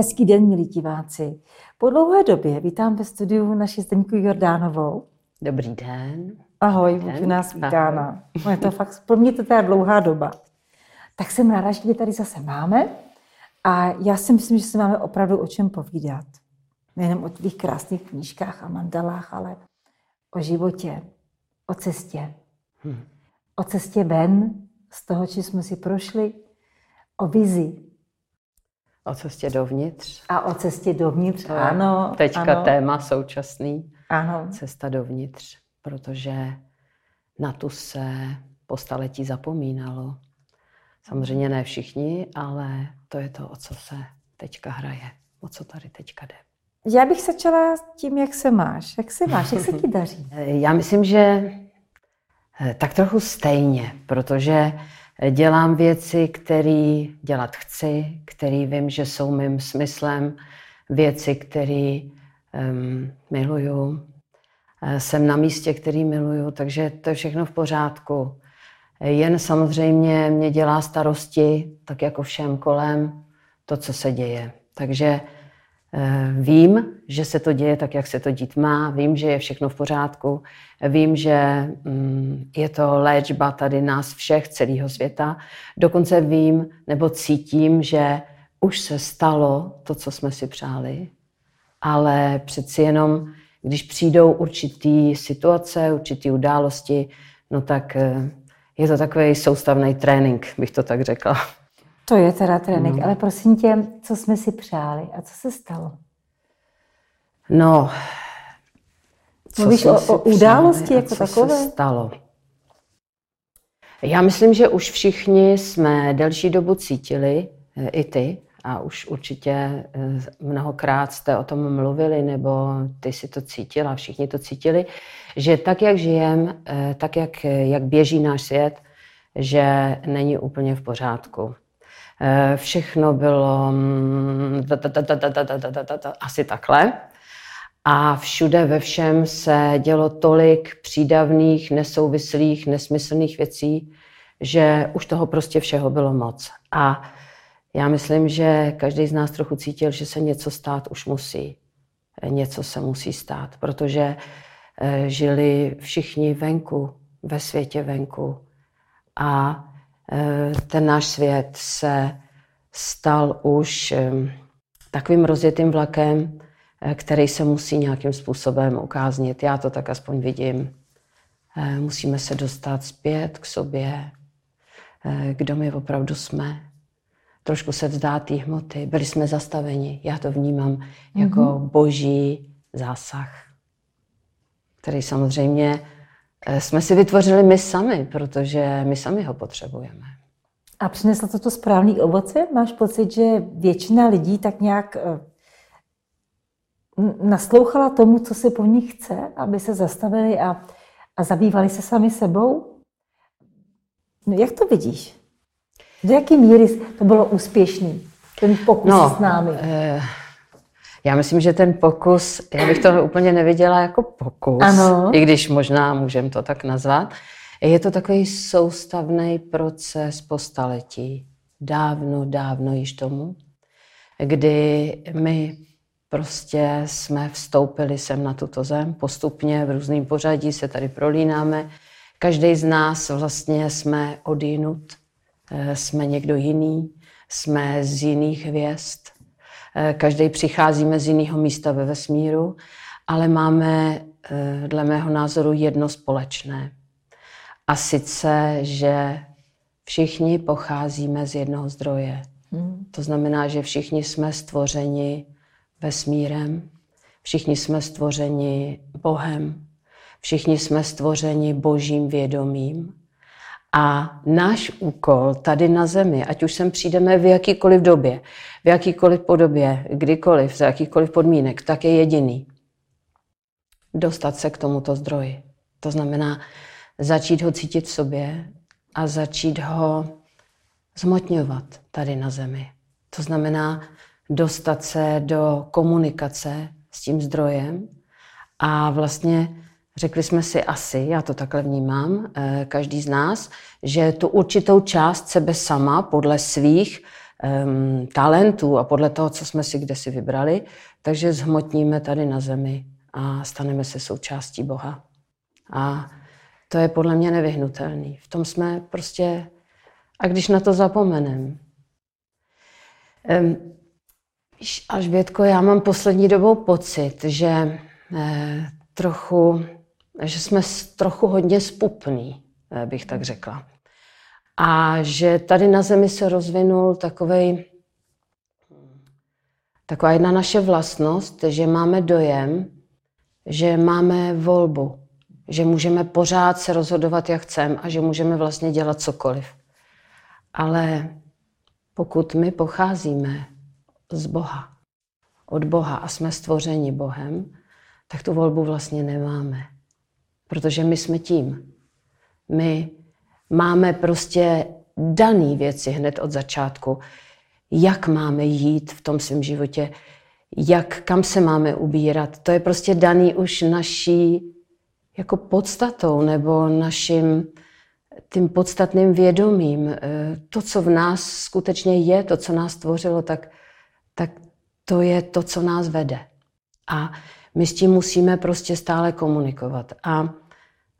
Hezký den, milí diváci. Po dlouhé době vítám ve studiu naši Zdeňku Jordánovou. Dobrý den. Ahoj, Dobrý den. nás vítána. No je to fakt, pro mě to teda dlouhá doba. Tak jsem ráda, že tě tady zase máme a já si myslím, že se máme opravdu o čem povídat. Nejenom o tvých krásných knížkách a mandalách, ale o životě, o cestě. Hmm. O cestě ven z toho, či jsme si prošli, o vizi. O cestě dovnitř. A o cestě dovnitř, to ano. Teďka ano. téma současný. Ano. Cesta dovnitř, protože na tu se po staletí zapomínalo. Samozřejmě ne všichni, ale to je to, o co se teďka hraje, o co tady teďka jde. Já bych začala tím, jak se máš. Jak se máš, jak se ti daří? Já myslím, že eh, tak trochu stejně, protože dělám věci, které dělat chci, které vím, že jsou mým smyslem, věci, které um, miluju. Eh, jsem na místě, který miluju, takže to je všechno v pořádku. Jen samozřejmě mě dělá starosti, tak jako všem kolem, to, co se děje. Takže vím, že se to děje tak, jak se to dít má, vím, že je všechno v pořádku, vím, že mm, je to léčba tady nás všech, celého světa. Dokonce vím nebo cítím, že už se stalo to, co jsme si přáli, ale přeci jenom, když přijdou určitý situace, určitý události, no tak eh, je to takový soustavný trénink, bych to tak řekla. To je teda trénink, no. ale prosím tě, co jsme si přáli a co se stalo? No, co Mluvíš o, o události jako co takové? se stalo? Já myslím, že už všichni jsme delší dobu cítili, eh, i ty, a už určitě eh, mnohokrát jste o tom mluvili, nebo ty si to cítila, všichni to cítili, že tak, jak žijeme, eh, tak, jak, jak běží náš svět, že není úplně v pořádku. Eh, všechno bylo mm, asi takhle. A všude ve všem se dělo tolik přídavných, nesouvislých, nesmyslných věcí, že už toho prostě všeho bylo moc. A já myslím, že každý z nás trochu cítil, že se něco stát už musí. Něco se musí stát, protože eh, žili všichni venku, ve světě venku. A Eh, ten náš svět se stal už takovým rozjetým vlakem, eh, který se musí nějakým způsobem ukáznit. Já to tak aspoň vidím. Eh, musíme se dostat zpět k sobě, kdo my opravdu jsme. Trošku se vzdát té hmoty. Byli jsme zastaveni. Já to vnímám jako mm-hmm. boží zásah, který samozřejmě Eh, jsme si vytvořili my sami, protože my sami ho potřebujeme. A přineslo to to správný ovoce? Máš pocit, že většina lidí tak nějak eh, naslouchala tomu, co se po nich chce, aby se zastavili a, a zabývali se sami sebou? No, jak to vidíš? Do jaké míry to bylo úspěšný, ten pokus no, s námi? Eh, já myslím, že ten pokus, já bych to úplně neviděla jako pokus, ano. i když možná můžeme to tak nazvat. Je to takový soustavný proces po staletí, dávno, dávno již tomu, kdy my prostě jsme vstoupili sem na tuto zem, postupně v různém pořadí se tady prolínáme. Každý z nás vlastně jsme odinut, eh, jsme někdo jiný, jsme z jiných hvězd, každý přicházíme z jiného místa ve vesmíru, ale máme eh, dle mého názoru jedno společné. A sice, že všichni pocházíme z jednoho zdroje. Hmm. To znamená, že všichni jsme stvořeni vesmírem, všichni jsme stvořeni Bohem, všichni jsme stvořeni božím vědomím a náš úkol tady na Zemi, ať už sem přijdeme v jakýkoliv době, v jakýkoliv podobě, kdykoliv, za jakýkoliv podmínek, tak je jediný. Dostat se k tomuto zdroji. To znamená začít ho cítit v sobě a začít ho zmotňovat tady na Zemi. To znamená dostat se do komunikace s tím zdrojem a vlastně Řekli jsme si asi, já to takhle vnímám, eh, každý z nás, že tu určitou část sebe sama podle svých um, talentů a podle toho, co jsme si kde si vybrali, takže zhmotníme tady na zemi a staneme se součástí Boha. A to je podle mě nevyhnutelný. V tom jsme prostě... A když na to zapomenem. Um, až Větko, já mám poslední dobou pocit, že eh, trochu, že jsme trochu hodně spupný, eh, bych tak řekla. A že tady na Zemi se rozvinul takovej, taková jedna naše vlastnost, že máme dojem, že máme volbu, že můžeme pořád se rozhodovat, jak chceme a že můžeme vlastně dělat cokoliv. Ale pokud my pocházíme z Boha, od Boha a jsme stvořeni Bohem, tak tu volbu vlastně nemáme. Protože my jsme tím. My máme prostě daný věci hned od začátku, jak máme jít v tom svém životě, jak, kam se máme ubírat. To je prostě daný už naší jako podstatou nebo naším tím podstatným vědomím. Eh, to, co v nás skutečně je, to, co nás tvořilo, tak, tak to je to, co nás vede. A my s tím musíme prostě stále komunikovat. A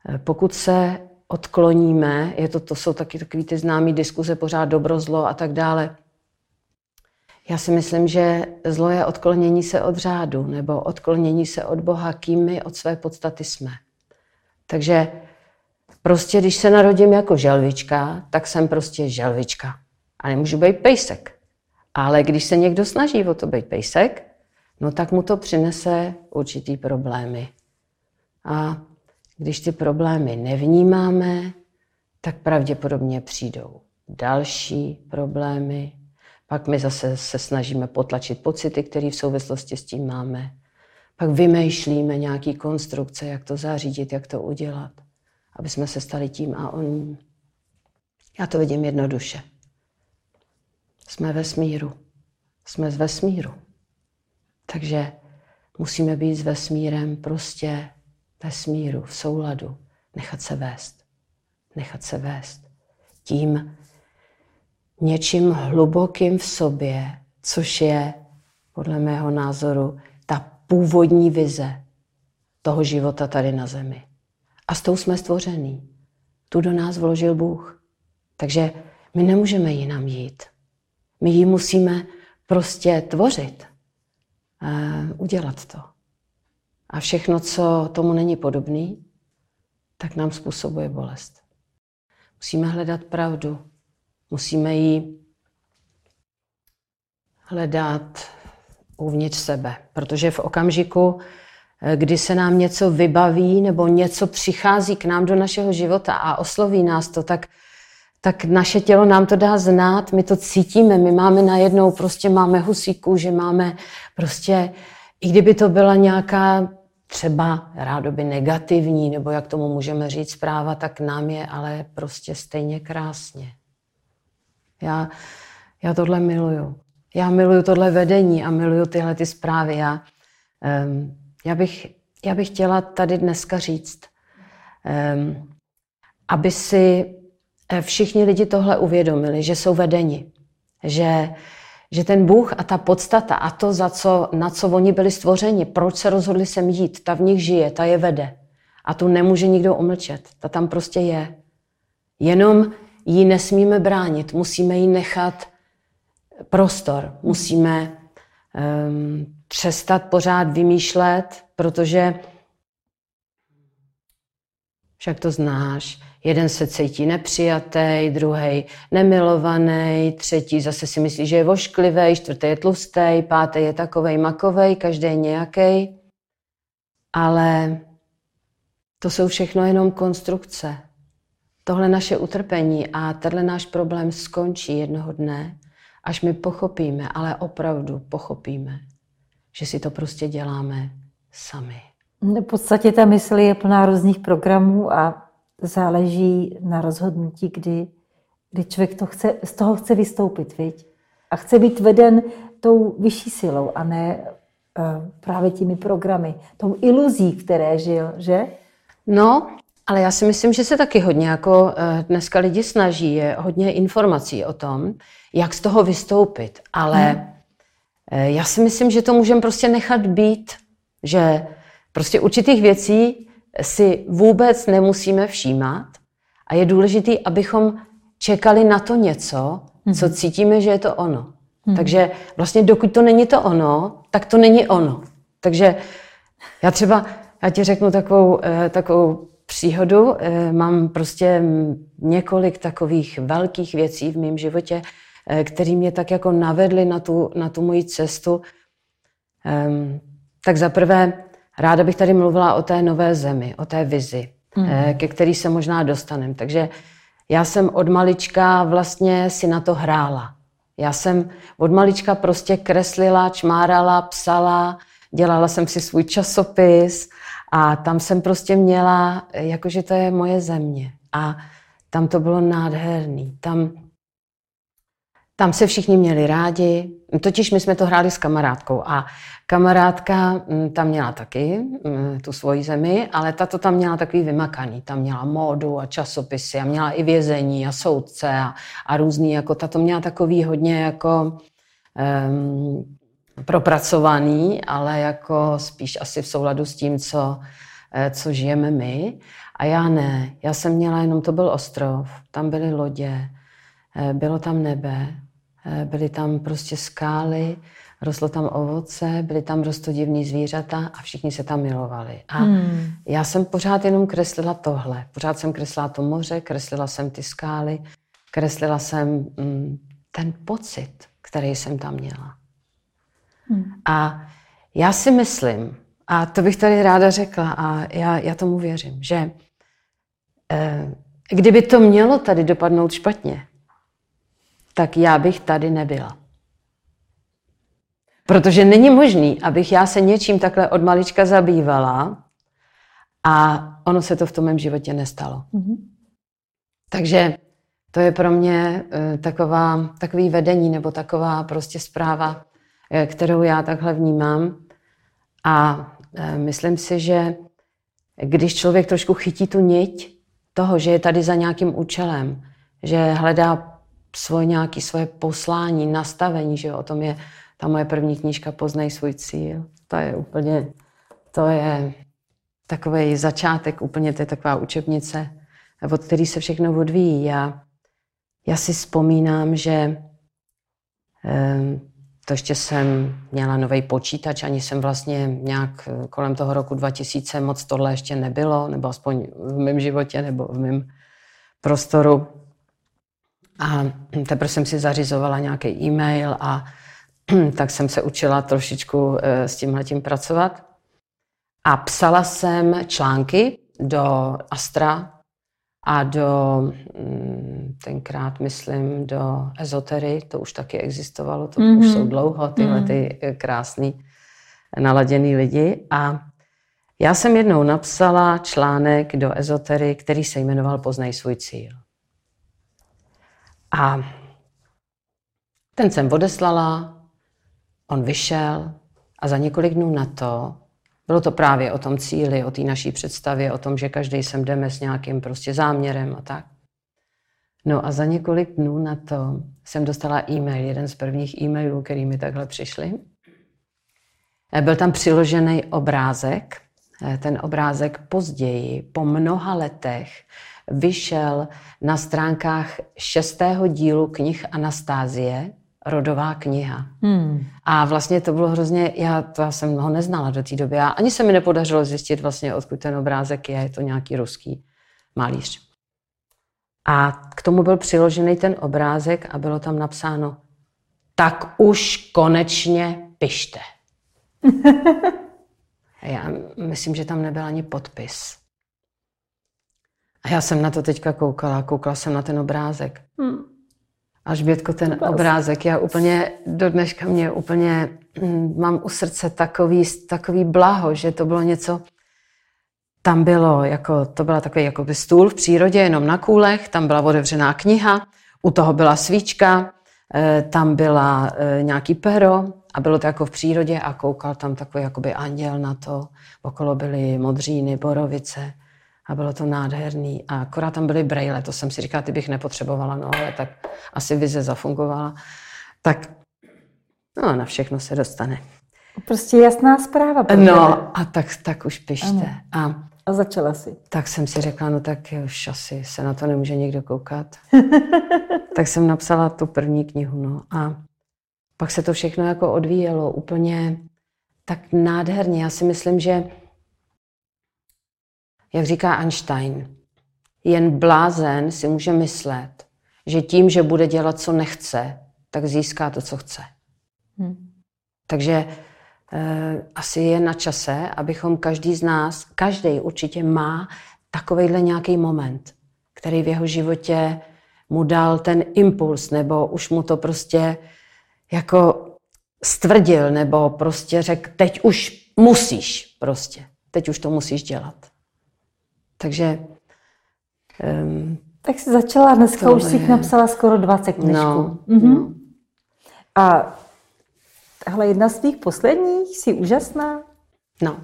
eh, pokud se odkloníme, je to, to jsou taky takové ty známé diskuze, pořád dobro, zlo a tak dále. Já si myslím, že zlo je odklonění se od řádu nebo odklonění se od Boha, kým my od své podstaty jsme. Takže prostě, když se narodím jako želvička, tak jsem prostě želvička. A nemůžu být pejsek. Ale když se někdo snaží o to být pejsek, no tak mu to přinese určitý problémy. A když ty problémy nevnímáme, tak pravděpodobně přijdou další problémy. Pak my zase se snažíme potlačit pocity, které v souvislosti s tím máme. Pak vymýšlíme nějaký konstrukce, jak to zařídit, jak to udělat, aby jsme se stali tím a oním. Já to vidím jednoduše. Jsme ve smíru. Jsme z vesmíru. Takže musíme být s vesmírem prostě ve smíru, v souladu, nechat se vést. Nechat se vést. Tím něčím hlubokým v sobě, což je podle mého názoru ta původní vize toho života tady na zemi. A s tou jsme stvořený. Tu do nás vložil Bůh. Takže my nemůžeme jinam jít. My ji musíme prostě tvořit. Udělat to. A všechno, co tomu není podobný, tak nám způsobuje bolest. Musíme hledat pravdu. Musíme ji hledat uvnitř sebe. Protože v okamžiku, kdy se nám něco vybaví nebo něco přichází k nám do našeho života a osloví nás to, tak, tak naše tělo nám to dá znát, my to cítíme, my máme najednou, prostě máme husí kůži, máme prostě, i kdyby to byla nějaká třeba rádoby negativní, nebo jak tomu můžeme říct zpráva, tak nám je ale prostě stejně krásně. Já, já tohle miluju. Já miluju tohle vedení a miluju tyhle ty zprávy. Já, um, já, bych, já bych chtěla tady dneska říct, um, aby si všichni lidi tohle uvědomili, že jsou vedeni, že že ten Bůh a ta podstata a to, za co, na co oni byli stvořeni, proč se rozhodli sem jít, ta v nich žije, ta je vede. A tu nemůže nikdo umlčet. Ta tam prostě je. Jenom ji nesmíme bránit, musíme jí nechat prostor, musíme um, přestat pořád vymýšlet, protože však to znáš, Jeden se cítí nepřijatý, druhý nemilovaný, třetí zase si myslí, že je vošklivý, čtvrtý je tlustý, pátý je takovej makovej, každý nějaký. Ale to jsou všechno jenom konstrukce. Tohle naše utrpení a tenhle náš problém skončí jednoho dne, až my pochopíme, ale opravdu pochopíme, že si to prostě děláme sami. V podstatě ta mysl je plná různých programů a záleží na rozhodnutí, kdy, kdy člověk to chce, z toho chce vystoupit, viď? A chce být veden tou vyšší silou a ne uh, právě těmi programy, tou iluzí, které žil, že? No, Ale já si myslím, že se taky hodně jako eh, dneska lidi snaží, je hodně informací o tom, jak z toho vystoupit. Ale hmm. já si myslím, že to můžeme prostě nechat být, že prostě určitých věcí si vůbec nemusíme všímat a je důležité, abychom čekali na to něco, co mhm. cítíme, že je to ono. Hmm. Takže vlastně dokud to není to ono, tak to není ono. Takže já třeba, já ti řeknu takovou, eh, takovou příhodu. Eh, mám prostě několik takových velkých věcí v mém životě, eh, které mě tak jako navedly na tu, na tu moji cestu. Ehm, tak zaprvé ráda bych tady mluvila o té nové zemi, o té vizi, mm. ke který se možná dostaneme. Takže já jsem od malička vlastně si na to hrála. Já jsem od malička prostě kreslila, čmárala, psala, dělala jsem si svůj časopis a tam jsem prostě měla, jakože to je moje země. A tam to bylo nádherný. Tam, tam se všichni měli rádi, totiž my jsme to hráli s kamarádkou a kamarádka mm, tam měla taky mm, tu svoji zemi, ale ta to tam měla takový vymakaný. Tam měla módu a časopisy a měla i vězení a soudce a, a různý, jako ta to měla takový hodně jako um, propracovaný, ale jako spíš asi v souladu s tím, co, eh, co žijeme my. A já ne. Já jsem měla jenom, to byl ostrov, tam byly lodě, eh, bylo tam nebe, byly tam prostě skály, rostlo tam ovoce, byly tam rostodivní zvířata a všichni se tam milovali. A hmm. já jsem pořád jenom kreslila tohle. Pořád jsem kreslila to moře, kreslila jsem ty skály, kreslila jsem mm, ten pocit, který jsem tam měla. Hmm. A já si myslím, a to bych tady ráda řekla, a já, já tomu věřím, že eh, kdyby to mělo tady dopadnout špatně, tak já bych tady nebyla. Protože není možný, abych já se něčím takhle od malička zabývala a ono se to v tom mém životě nestalo. Mm-hmm. Takže to je pro mě uh, taková, takový vedení nebo taková prostě zpráva, Eh, kterou já takhle vnímám. A eh, myslím si, že když člověk trošku chytí tu niť toho, že je tady za nějakým účelem, že hledá svoje nějaké svoje poslání, nastavení, že o tom je ta moje první knížka Poznej svůj cíl. To je úplně, to je takový začátek, úplně to je taková učebnice, od který se všechno odvíjí. Já, já si vzpomínám, že eh, to ještě jsem měla nový počítač, ani jsem vlastně nějak eh, kolem toho roku 2000 moc tohle ještě nebylo, nebo aspoň v mém životě, nebo v mém prostoru. A teprve jsem si zařizovala nějaký e-mail a tak jsem se učila trošičku eh, s tím letím pracovat. A psala jsem články do Astra a do mm, tenkrát, myslím, do ezotery, to už taky existovalo, to mm-hmm. už mhm. jsou dlouho, tyhle mm-hmm. ty eh, krásný naladěný lidi. A já jsem jednou napsala článek do ezotery, který se jmenoval Poznej svůj cíl. A ten jsem odeslala, on vyšel a za několik dnů na to bylo to právě o tom cíli, o té naší představě, o tom, že každý sem jdeme s nějakým prostě záměrem a tak. No a za několik dnů na to jsem dostala e-mail, jeden z prvních e-mailů, který mi takhle přišli. Eh, byl tam přiložený obrázek. Eh, ten obrázek později, po mnoha letech, vyšel na stránkách šestého dílu knih Anastázie, rodová kniha. Hmm. A vlastně to bylo hrozně, já, to já jsem ho neznala do té doby a ani se mi nepodařilo zjistit vlastně, odkud ten obrázek je, je to nějaký ruský malíř. A k tomu byl přiložený ten obrázek a bylo tam napsáno tak už konečně pište. já myslím, že tam nebyl ani podpis. A já jsem na to teďka koukala, koukala jsem na ten obrázek. Hmm. Až Bětko, ten obrázek, já úplně, do dneška mě úplně, mm, mám u srdce takový, takový blaho, že to bylo něco, tam bylo, jako, to byla takový jakoby stůl v přírodě, jenom na kůlech, tam byla otevřená kniha, u toho byla svíčka, eh, tam byla eh, nějaký pero a bylo to jako v přírodě a koukal tam takový jakoby anděl na to, okolo byly modříny, borovice A bylo to nádherný. A akorát tam byly brejle, to jsem si říkala, ty bych nepotřebovala, no ale tak asi vize zafungovala. Tak no, na všechno se dostane. Prostě jasná zpráva. No a tak, tak už pište. A, a začala si. Tak jsem si řekla, no tak už asi se na to nemůže někdo koukat. tak jsem napsala tu první knihu. No. A pak se to všechno jako odvíjelo úplně tak nádherně. Já si myslím, že, jak říká Einstein, jen blázen si může myslet, že tím, že bude dělat, co nechce, tak získá to, co chce. Hmm. Takže e, asi je na čase, abychom každý z nás, každý určitě má takovejhle nějaký moment, který v jeho životě mu dal ten impuls, nebo už mu to prostě jako stvrdil, nebo prostě řekl, teď už musíš prostě, teď už to musíš dělat. Takže... Um, tak jsi začala, dneska už jsi napsala skoro 20 knižků. No, mhm. no. A tahle jedna z tvých posledních, jsi úžasná? No.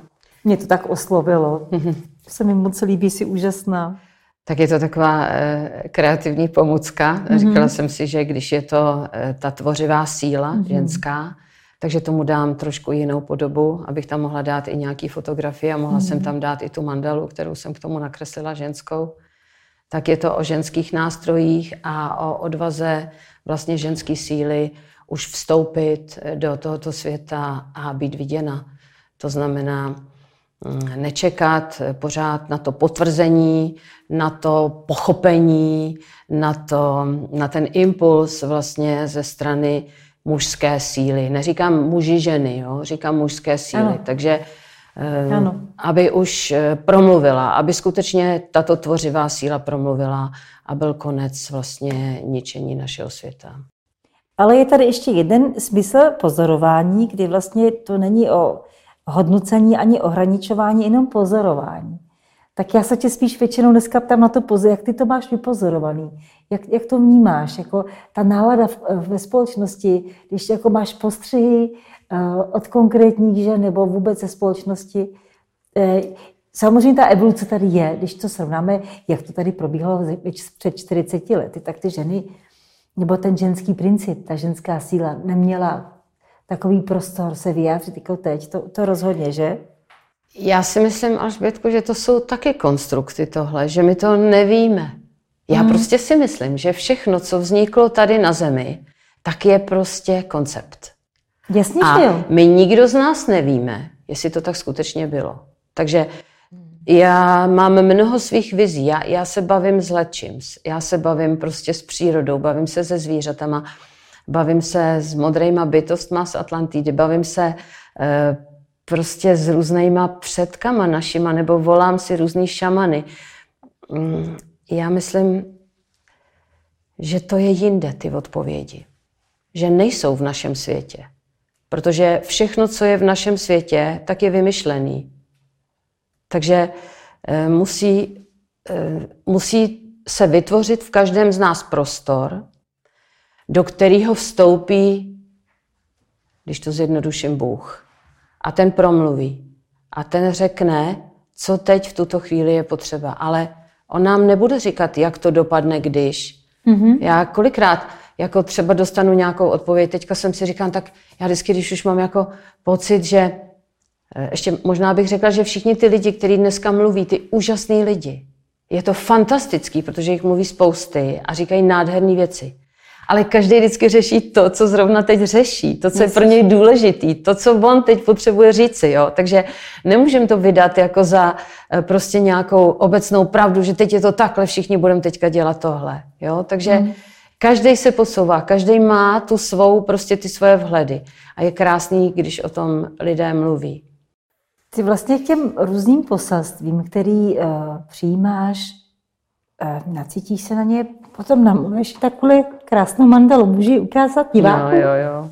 Mě to tak oslovilo. Mm-hmm. Se mi moc líbí, jsi úžasná. Tak je to taková e, kreativní pomůcka. Mm-hmm. Říkala jsem si, že když je to e, ta tvořivá síla mm-hmm. ženská, takže tomu dám trošku jinou podobu, abych tam mohla dát i nějaké fotografie a mohla mm-hmm. jsem tam dát i tu mandalu, kterou jsem k tomu nakreslila ženskou. Tak je to o ženských nástrojích a o odvaze vlastně ženské síly už vstoupit do tohoto světa a být viděna. To znamená mm, nečekat pořád na to potvrzení, na to pochopení, na, to, na ten impuls vlastně ze strany mužské síly. Neříkám muži, ženy, jo? říkám mužské síly. Ano. Takže eh, ano. aby už eh, promluvila, aby skutečně tato tvořivá síla promluvila a byl konec vlastně ničení našeho světa. Ale je tady ještě jeden smysl pozorování, kdy vlastně to není o hodnocení ani ohraničování, jenom pozorování. Tak já se tě spíš většinou dneska ptám na to pozor, jak ty to máš vypozorovaný, jak, jak to vnímáš, jako ta nálada v, ve společnosti, když jako máš postřihy uh, od konkrétních žen nebo vůbec ze společnosti. Uh, samozřejmě ta evoluce tady je, když to srovnáme, jak to tady probíhalo před 40 lety, tak ty ženy, nebo ten ženský princip, ta ženská síla neměla takový prostor se vyjádřit jako teď, to, to rozhodně, že? Já si myslím, Alžbětku, že to jsou taky konstrukty tohle, že my to nevíme. Já hmm. prostě si myslím, že všechno, co vzniklo tady na Zemi, tak je prostě koncept. Jasně, A jo. my nikdo z nás nevíme, jestli to tak skutečně bylo. Takže já mám mnoho svých vizí. Já, já se bavím s lečím. Já se bavím prostě s přírodou, bavím se se zvířatama, bavím se s modrýma bytostma z Atlantidy, bavím se uh, prostě s různýma předkama našima, nebo volám si různý šamany. Mm, já myslím, že to je jinde, ty odpovědi. Že nejsou v našem světě. Protože všechno, co je v našem světě, tak je vymyšlený. Takže e, musí, e, musí se vytvořit v každém z nás prostor, do kterého vstoupí, když to zjednoduším, Bůh a ten promluví. A ten řekne, co teď v tuto chvíli je potřeba. Ale on nám nebude říkat, jak to dopadne, když. Mm-hmm. Já kolikrát jako třeba dostanu nějakou odpověď, teďka jsem si říkám, tak já vždycky, když už mám jako pocit, že eh, ještě možná bych řekla, že všichni ty lidi, kteří dneska mluví, ty úžasní lidi, je to fantastický, protože jich mluví spousty a říkají nádherné věci ale každý vždycky řeší to, co zrovna teď řeší, to, co je pro něj důležitý, to, co on teď potřebuje říci. Jo? Takže nemůžeme to vydat jako za eh, prostě nějakou obecnou pravdu, že teď je to takhle, všichni budeme teďka dělat tohle. Jo? Takže mm. každý se posouvá, každý má tu svou, prostě ty svoje vhledy. A je krásný, když o tom lidé mluví. Ty vlastně k těm různým poselstvím, který uh, přijímáš, uh, nacítíš se na ně Potom nám ještě takovou krásnou mandalu. Můžu ji ukázat divákům? Jo, jo, jo.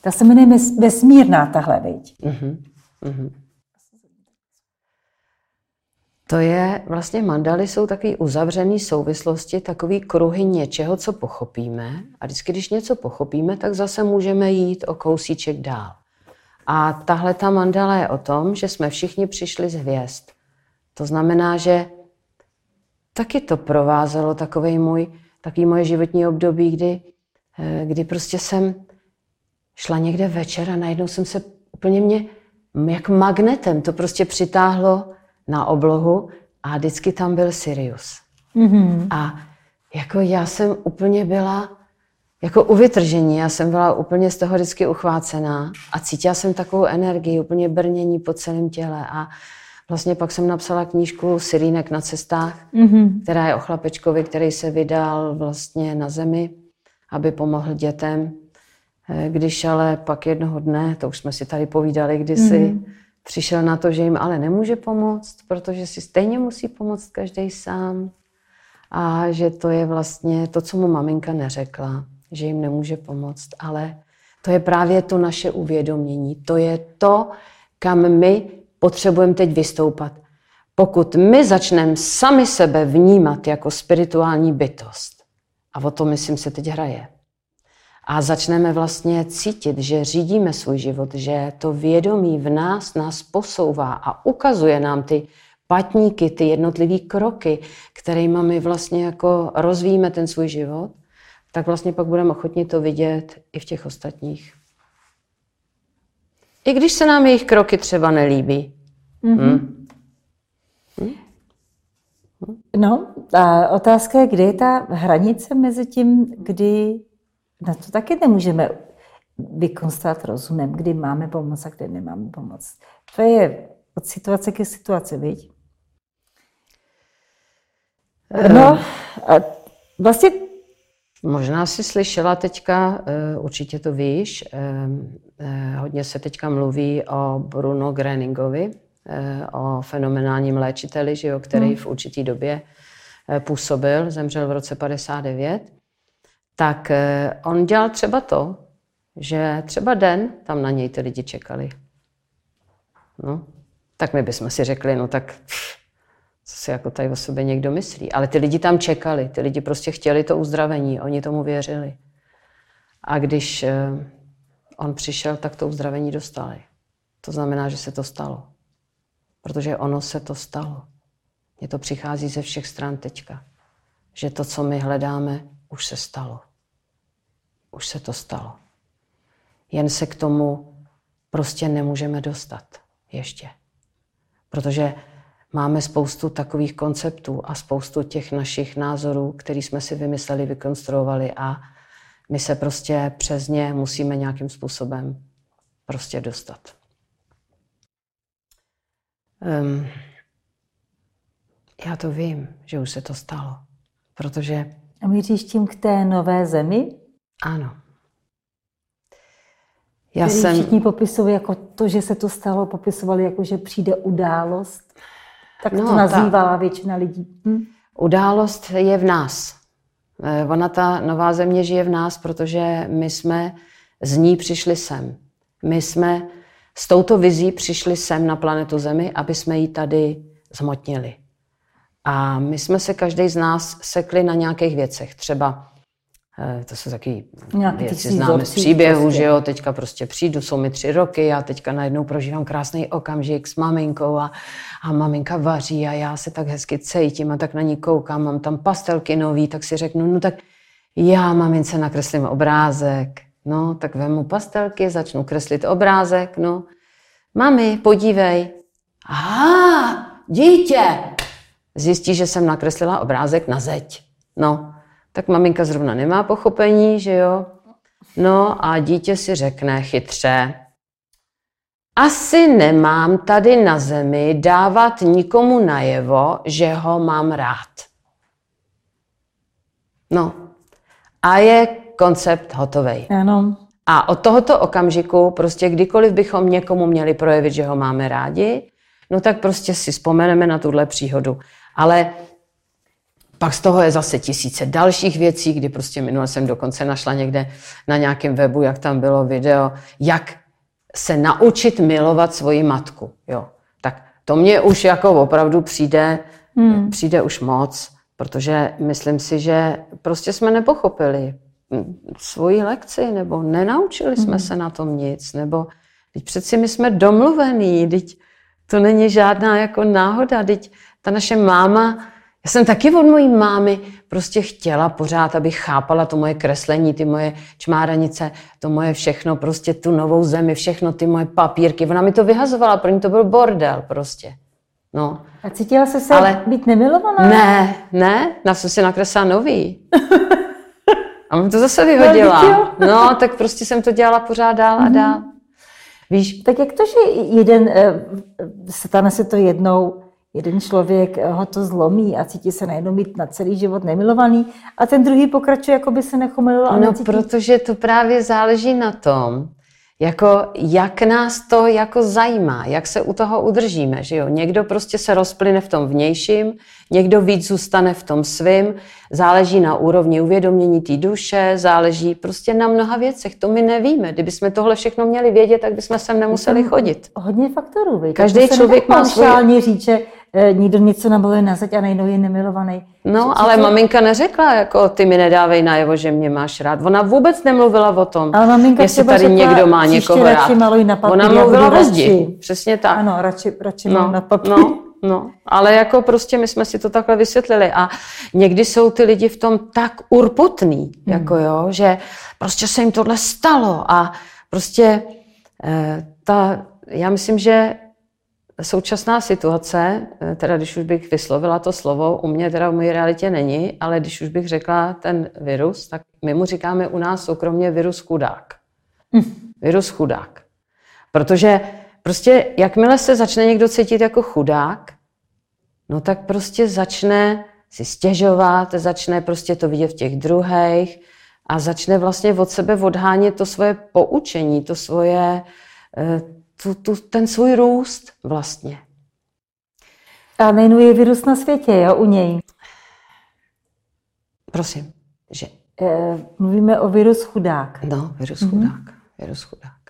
Ta se jmenuje Vesmírná tahle, viď? Uh-huh, uh-huh. To je, vlastně mandaly jsou takové uzavřené souvislosti, takové kruhy něčeho, co pochopíme. A vždycky, když něco pochopíme, tak zase můžeme jít o kousíček dál. A tahle ta mandala je o tom, že jsme všichni přišli z hvězd. To znamená, že taky to provázelo takový můj, takový moje životní období, kdy, eh, kdy prostě jsem šla někde večer a najednou jsem se úplně mě, jak magnetem, to prostě přitáhlo na oblohu a vždycky tam byl Sirius. Mm-hmm. A jako já jsem úplně byla jako u vytržení, já jsem byla úplně z toho vždycky uchvácená a cítila jsem takovou energii, úplně brnění po celém těle a vlastně pak jsem napsala knížku Sirínek na cestách, mm-hmm. která je o chlapečkovi, který se vydal vlastně na zemi, aby pomohl dětem. Eh, když ale pak jednoho dne, to už jsme si tady povídali kdysi, mm-hmm. přišel na to, že jim ale nemůže pomoct, protože si stejně musí pomoct každý sám a že to je vlastně to, co mu maminka neřekla že jim nemůže pomoct, ale to je právě to naše uvědomění. To je to, kam my potřebujeme teď vystoupat. Pokud my začneme sami sebe vnímat jako spirituální bytost, a o to, myslím, se teď hraje, a začneme vlastně cítit, že řídíme svůj život, že to vědomí v nás nás posouvá a ukazuje nám ty patníky, ty jednotlivé kroky, kterými my vlastně jako rozvíjíme ten svůj život, tak vlastně pak budeme ochotni to vidět i v těch ostatních. I když se nám jejich kroky třeba nelíbí. Mm-hmm. Hmm? No, a otázka je, kde je ta hranice mezi tím, kdy na to taky nemůžeme vykonstatovat rozumem, kdy máme pomoc a kdy nemáme pomoc. To je od situace ke situaci, viď? No, a vlastně Možná jsi slyšela teďka, eh, určitě to víš, eh, eh, hodně se teďka mluví o Bruno Greningovi, o fenomenálním léčiteli, že jo, který hmm. v určitý době působil, zemřel v roce 59. Tak on dělal třeba to, že třeba den tam na něj ty lidi čekali. No, tak my bychom si řekli, no tak pff, co si jako tady o sobě někdo myslí. Ale ty lidi tam čekali, ty lidi prostě chtěli to uzdravení, oni tomu věřili. A když eh, on přišel, tak to uzdravení dostali. To znamená, že se to stalo. Protože ono se to stalo. Mně to přichází ze všech stran teďka. Že to, co my hledáme, už se stalo. Už se to stalo. Jen se k tomu prostě nemůžeme dostat ještě. Protože máme spoustu takových konceptů a spoustu těch našich názorů, které jsme si vymysleli, vykonstruovali a my se prostě přes ně musíme nějakým způsobem prostě dostat. Um, já to vím, že už se to stalo, protože... A míříš tím k té nové zemi? Ano. Já Který jsem... všichni popisovali jako to, že se to stalo, popisovali jako, že přijde událost. Tak no, to nazývá ta většina lidí. Hm? Událost je v nás. Eh, ona, ta nová země, žije v nás, protože my jsme z ní přišli sem. My jsme s touto vizí přišli sem na planetu Zemi, aby jsme ji tady zmotnili. A my jsme se každý z nás sekli na nějakých věcech. Třeba to jsou taky věci známe z příběhu, prostě. že jo, teďka prostě přijdu, jsou mi tři roky, já teďka najednou prožívám krásný okamžik s maminkou a, a maminka vaří a já se tak hezky cítím a tak na ní koukám, mám tam pastelky nový, tak si řeknu, no tak já mamince nakreslím obrázek, no tak vemu pastelky, začnu kreslit obrázek, no. Mami, podívej. Aha, dítě! Zjistí, že jsem nakreslila obrázek na zeď. No, tak maminka zrovna nemá pochopení, že jo? No a dítě si řekne chytře, asi nemám tady na zemi dávat nikomu najevo, že ho mám rád. No a je koncept hotový. Ano. A od tohoto okamžiku, prostě kdykoliv bychom někomu měli projevit, že ho máme rádi, no tak prostě si vzpomeneme na tuhle příhodu. Ale pak z toho je zase tisíce dalších věcí, kdy prostě minule jsem dokonce našla někde na nějakém webu, jak tam bylo video, jak se naučit milovat svoji matku. Jo. Tak to mě už jako opravdu přijde, hmm. přijde už moc, protože myslím si, že prostě jsme nepochopili svoji lekci, nebo nenaučili jsme hmm. se na tom nic, nebo teď přeci my jsme domluvení, teď to není žádná jako náhoda. Teď ta naše máma, já jsem taky od mojí mámy prostě chtěla pořád, aby chápala to moje kreslení, ty moje čmáranice, to moje všechno, prostě tu novou zemi, všechno ty moje papírky. Ona mi to vyhazovala, pro ní to byl bordel prostě. No. A cítila jsi se Ale... být nemilovaná? Ne, ne, na jsem si nakreslila nový. A mám to zase vyhodila. No, tak prostě jsem to dělala pořád dál a mhm. dál. Víš? Tak jak to, že jeden, eh, stane se to jednou, jeden člověk eh, ho to zlomí a cítí se najednou být na celý život nemilovaný a ten druhý pokračuje, jako by se nechomilil. No, protože to právě záleží na tom, jako jak nás to jako zajímá, jak se u toho udržíme, že jo. Někdo prostě se rozplyne v tom vnějším, někdo víc zůstane v tom svým, záleží na úrovni uvědomění té duše, záleží prostě na mnoha věcech, to my nevíme. Kdyby jsme tohle všechno měli vědět, tak bychom sem nemuseli chodit. Hodně faktorů, víte. Každý člověk má svůj... říct, Eh, někdo něco nabaluje na zeď a najednou je nemilovaný. No, co, co ale to... maminka neřekla, jako ty mi nedávej najevo, že mě máš rád. Ona vůbec nemluvila o tom, ale maminka jestli tady řekla, někdo má někoho rád. Maluj na papír, Ona mluvila o zdi, přesně tak. Ano, radši, radši no, na papír. No, no, ale jako prostě my jsme si to takhle vysvětlili a někdy jsou ty lidi v tom tak urputný, hmm. jako jo, že prostě se jim tohle stalo a prostě eh, ta, já myslím, že současná situace, eh, teda když už bych vyslovila to slovo, u mě teda v mojí realitě není, ale když už bych řekla ten virus, tak my mu říkáme u nás soukromně virus chudák. Hm. Virus chudák. Protože prostě jakmile se začne někdo cítit jako chudák, no tak prostě začne si stěžovat, začne prostě to vidět v těch druhých a začne vlastně od sebe odhánět to svoje poučení, to svoje, eh, tu, tu, ten svůj růst vlastně. A nejnuje virus na světě, jo, u něj? Prosím, že? E, mluvíme o virus chudák. No, virus mm-hmm. chudák, virus chudák.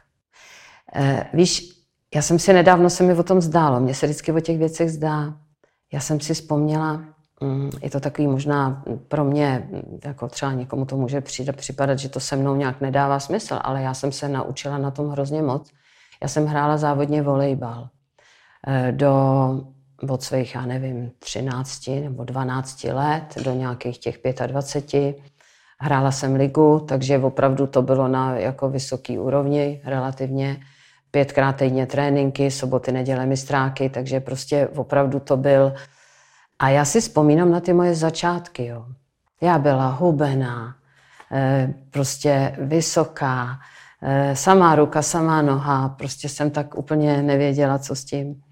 E, víš, já jsem si nedávno, se mi o tom zdálo, mně se vždycky o těch věcech zdá. Já jsem si vzpomněla, mm, je to takový možná pro mě, jako třeba někomu to může připadat, že to se mnou nějak nedává smysl, ale já jsem se naučila na tom hrozně moc já jsem hrála závodně volejbal. Eh, do, od svých, já nevím, 13 nebo 12 let do nějakých těch 25. Hrála jsem ligu, takže opravdu to bylo na jako vysoký úrovni relativně. Pětkrát týdně tréninky, soboty, neděle mistráky, takže prostě opravdu to byl. A já si vzpomínám na ty moje začátky. Jo. Já byla hubená, eh, prostě vysoká, samá ruka, samá noha, prostě jsem tak úplně nevěděla, co s tím.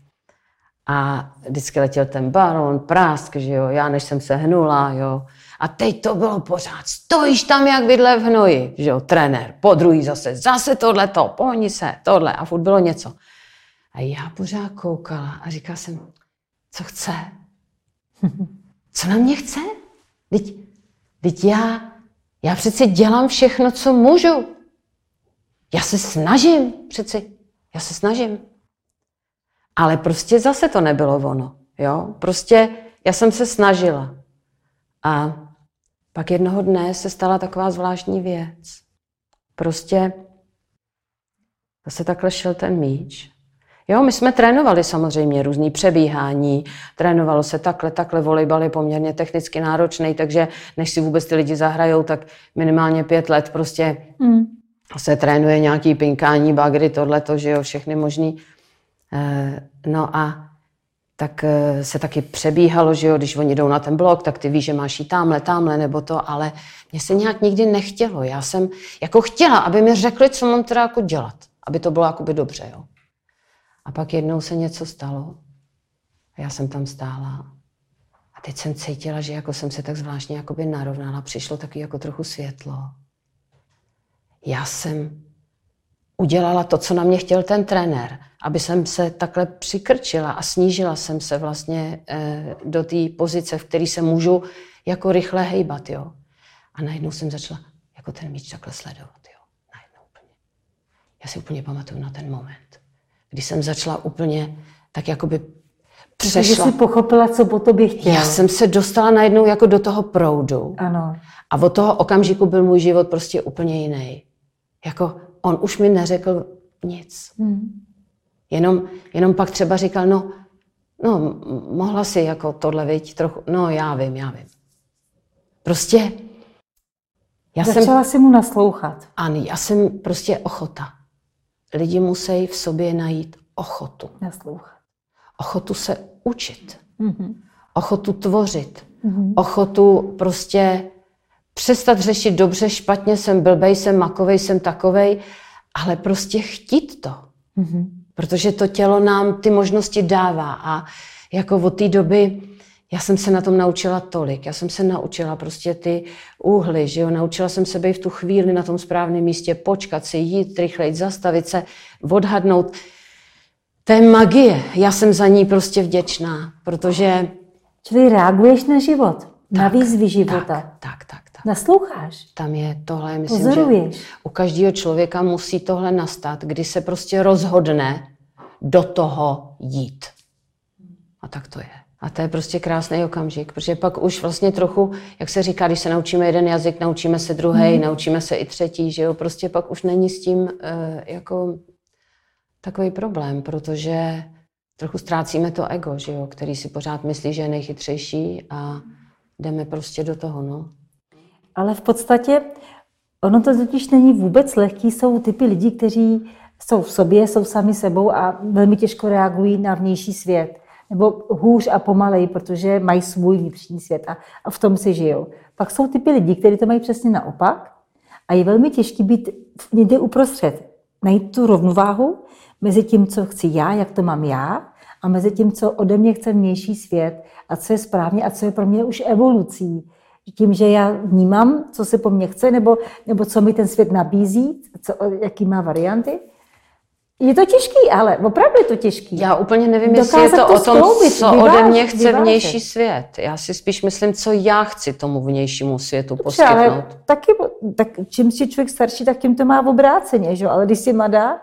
A vždycky letěl ten baron, prásk, že jo, já než jsem se hnula, jo. A teď to bylo pořád, stojíš tam jak vidle v hnoji, že jo, trenér, po druhý zase, zase tohle to, pohni se, tohle a furt bylo něco. A já pořád koukala a říkala jsem, co chce? Co na mě chce? Teď, teď já, já přece dělám všechno, co můžu. Já se snažím přeci, já se snažím. Ale prostě zase to nebylo ono. Jo? Prostě já jsem se snažila. A pak jednoho dne se stala taková zvláštní věc. Prostě zase takhle šel ten míč. Jo, my jsme trénovali samozřejmě různý přebíhání, trénovalo se takhle, takhle, volejbal je poměrně technicky náročný, takže než si vůbec ty lidi zahrajou, tak minimálně pět let prostě mm se trénuje nějaký pinkání, bagry, tohleto, že jo, všechny možný. Eh, no a tak eh, se taky přebíhalo, že jo, když oni jdou na ten blok, tak ty víš, že máš jít tamhle, tamhle, nebo to, ale mě se nějak nikdy nechtělo. Já jsem jako chtěla, aby mi řekli, co mám teda jako dělat, aby to bylo jakoby dobře, jo. A pak jednou se něco stalo a já jsem tam stála a teď jsem cítila, že jako jsem se tak zvláštně jakoby narovnala, přišlo taky jako trochu světlo já jsem udělala to, co na mě chtěl ten trenér, aby jsem se takhle přikrčila a snížila jsem se vlastně eh, do té pozice, v které se můžu jako rychle hejbat, jo. A najednou jsem začala jako ten míč takhle sledovat, jo. Najednou úplně. Já si úplně pamatuju na ten moment, kdy jsem začala úplně tak jakoby přešla. Takže jsi pochopila, co po tobě chtěl. Já jsem se dostala najednou jako do toho proudu. Ano. A od toho okamžiku byl můj život prostě úplně jiný. Jako on už mi neřekl nic. Hmm. Jenom, jenom pak třeba říkal, no, no, mohla si jako tohle, viď, trochu, no já vím, já vím. Prostě já Začala jsem, si mu naslouchat. Ano, já jsem prostě ochota. Lidi musí v sobě najít ochotu. Naslouchat. Ochotu se učit. Mm-hmm. Ochotu tvořit. Mm-hmm. Ochotu prostě přestat řešit dobře, špatně, jsem blbej, jsem makovej, jsem takovej, ale prostě chtít to. Mm-hmm. Protože to tělo nám ty možnosti dává. A jako od té doby já jsem se na tom naučila tolik. Já jsem se naučila prostě ty úhly, že jo? Naučila jsem se být v tu chvíli na tom správném místě, počkat si, jít rychleji, zastavit se, odhadnout. To je magie. Já jsem za ní prostě vděčná, protože... Čili reaguješ na život, tak, na výzvy života. Tak, tak, tak. Nasloucháš. Tam je tohle, myslím, Pozoruješ. že u každého člověka musí tohle nastat, kdy se prostě rozhodne do toho jít. A tak to je. A to je prostě krásný okamžik, protože pak už vlastně trochu, jak se říká, když se naučíme jeden jazyk, naučíme se druhý, hmm. naučíme se i třetí, že jo, prostě pak už není s tím uh, jako takový problém, protože trochu ztrácíme to ego, že jo, který si pořád myslí, že je nejchytřejší a jdeme prostě do toho, no. Ale v podstatě ono to totiž není vůbec lehký, jsou typy lidí, kteří jsou v sobě, jsou sami sebou a velmi těžko reagují na vnější svět nebo hůř a pomalej, protože mají svůj vnitřní svět a, a v tom si žijou. Pak jsou typy lidí, kteří to mají přesně naopak a je velmi těžké být někde uprostřed. Najít tu rovnováhu mezi tím, co chci já, jak to mám já, a mezi tím, co ode mě chce vnější svět a co je správně a co je pro mě už evolucí. Tím, že já vnímám, co se po mně chce, nebo, nebo co mi ten svět nabízí, co, jaký má varianty. Je to těžký, ale opravdu je to těžký. Já úplně nevím, jestli je to, to o tom, skloubit, co vyvážet, ode mě chce vyvážet. vnější svět. Já si spíš myslím, co já chci tomu vnějšímu světu Dobře, poskytnout. Ale taky, tak čím si člověk starší, tak tím to má v obráceně, že? ale když si mladá,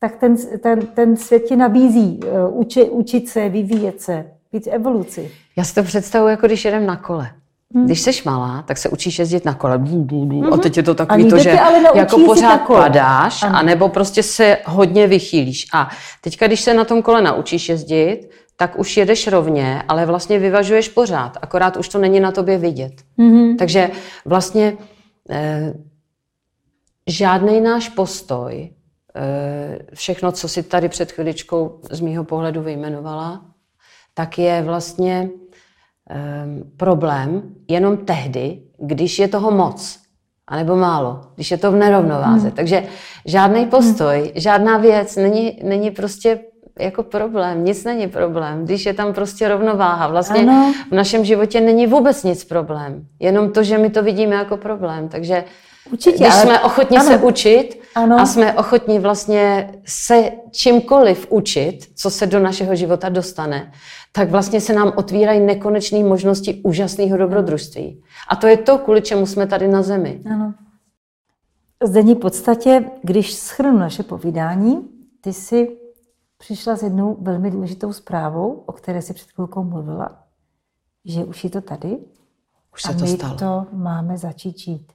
tak ten, ten, ten svět ti nabízí uh, uči, učit se, vyvíjet se, být evoluci. Já si to představuji, jako když jedem na kole. Hmm. Když jsi malá, tak se učíš jezdit na kole. Mm-hmm. A teď je to takový to, že jako pořád padáš, ano. anebo prostě se hodně vychýlíš. A teďka, když se na tom kole naučíš jezdit, tak už jedeš rovně, ale vlastně vyvažuješ pořád, akorát už to není na tobě vidět. Mm-hmm. Takže vlastně eh, žádný náš postoj, eh, všechno, co si tady před chviličkou z mýho pohledu vyjmenovala, tak je vlastně um, problém jenom tehdy, když je toho moc, anebo málo, když je to v nerovnováze. Hmm. Takže žádný postoj, hmm. žádná věc není, není prostě jako problém, nic není problém, když je tam prostě rovnováha. Vlastně ano. v našem životě není vůbec nic problém, jenom to, že my to vidíme jako problém. Takže Určitě, když ale... jsme ochotni ano. se učit ano. a jsme ochotni vlastně se čímkoliv učit, co se do našeho života dostane, tak vlastně se nám otvírají nekonečné možnosti úžasného dobrodružství. A to je to, kvůli čemu jsme tady na zemi. Ano. Zdení podstatě, když schrnu naše povídání, ty si přišla s jednou velmi důležitou zprávou, o které si před chvilkou mluvila, že už je to tady už se a to my stalo. to máme začít žít.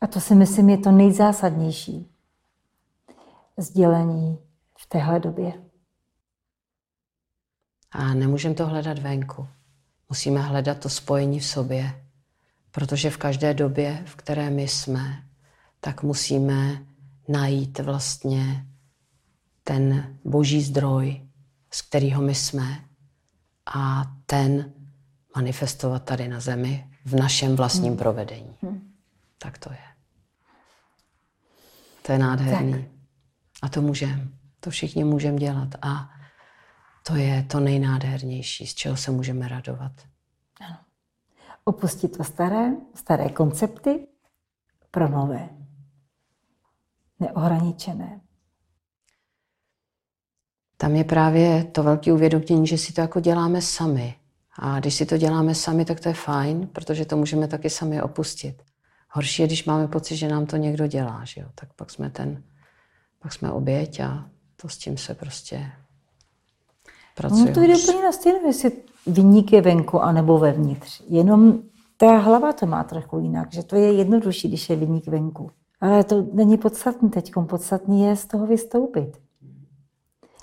A to si myslím je to nejzásadnější sdělení v téhle době. A nemůžeme to hledat venku. Musíme hledat to spojení v sobě. Protože v každé době, v které my jsme, tak musíme najít vlastně ten boží zdroj, z kterého my jsme, a ten manifestovat tady na zemi v našem vlastním hmm. provedení. Hmm. Tak to je. To je nádherný. Tak. A to můžeme. To všichni můžeme dělat. A to je to nejnádhernější, z čeho se můžeme radovat. Ano. Opustit to staré, staré koncepty pro nové. Neohraničené. Tam je právě to velké uvědomění, že si to jako děláme sami. A když si to děláme sami, tak to je fajn, protože to můžeme taky sami opustit. Horší je, když máme pocit, že nám to někdo dělá, že jo? tak pak jsme ten, pak jsme oběť a to s tím se prostě pracuje. No to jde úplně na stejné, jestli vyník je venku anebo vevnitř. Jenom ta hlava to má trochu jinak, že to je jednodušší, když je vyník venku. Ale to není podstatný teď. Podstatný je z toho vystoupit.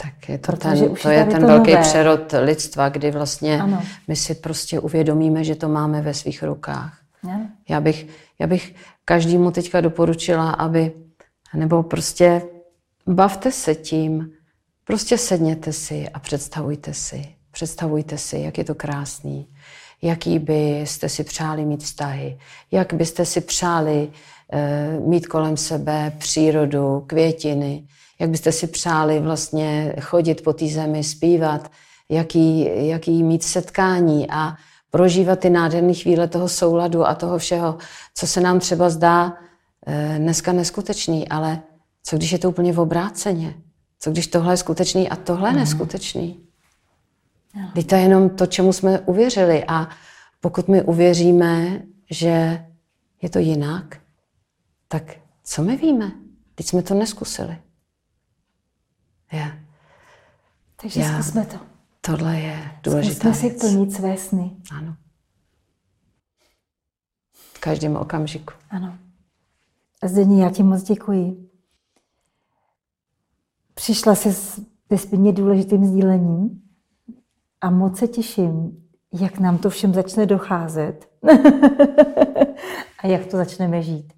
Tak je to ten, to je ten to velký nové. přerod lidstva, kdy vlastně ano. my si prostě uvědomíme, že to máme ve svých rukách. Ano. Já bych, já bych každému teďka doporučila, aby, nebo prostě bavte se tím, prostě sedněte si a představujte si, představujte si, jak je to krásný, jaký byste si přáli mít vztahy, jak byste si přáli e, mít kolem sebe přírodu, květiny, jak byste si přáli vlastně chodit po té zemi, zpívat, jaký, jaký mít setkání a prožívat ty nádherné chvíle toho souladu a toho všeho, co se nám třeba zdá e, dneska neskutečný, ale co když je to úplně v obráceně? Co když tohle je skutečný a tohle je mm. neskutečný? No. to je jenom to, čemu jsme uvěřili. A pokud my uvěříme, že je to jinak, tak co my víme? Teď jsme to neskusili. Já. Takže Já. zkusme to. Tohle je důležité. Zkusme si plnit své sny. Ano. V každém okamžiku. Ano. Zdení, já ti moc děkuji. Přišla jsi s nesmírně důležitým sdílením a moc se těším, jak nám to všem začne docházet a jak to začneme žít.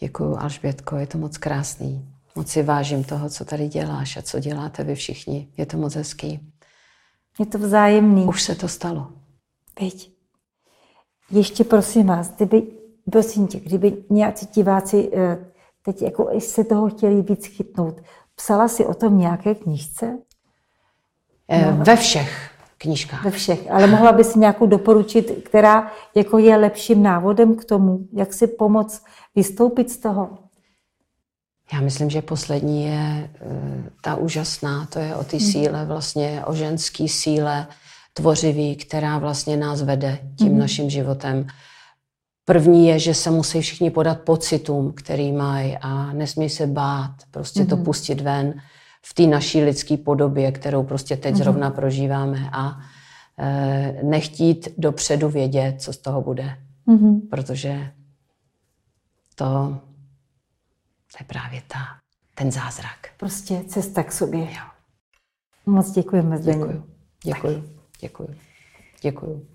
Děkuji, Alžbětko, je to moc krásný. Moc si vážím toho, co tady děláš a co děláte vy všichni. Je to moc hezký. Je to vzájemný. Už se to stalo. Teď. Ještě prosím vás, kdyby, prosím tě, kdyby nějací diváci eh, teď jako se toho chtěli víc chytnout, psala si o tom nějaké knížce? Eh, no. Ve všech knížkách. Ve všech, ale mohla by si nějakou doporučit, která jako je lepším návodem k tomu, jak si pomoct vystoupit z toho? Já myslím, že poslední je eh, ta úžasná, to je o té hmm. síle, vlastně o ženské síle tvořivý, která vlastně nás vede tím hmm. naším životem. První je, že se musí všichni podat pocitům, který mají a nesmí se bát, prostě hmm. to pustit ven v té naší lidské podobě, kterou prostě teď hmm. zrovna prožíváme a e, nechtít dopředu vědět, co z toho bude. Hmm. Protože to to je právě ta, ten zázrak. Prostě cesta k sobě. Jo. Moc děkujeme, Zdeně. Děkuju. Děkuju. Děkuju. Děkuju.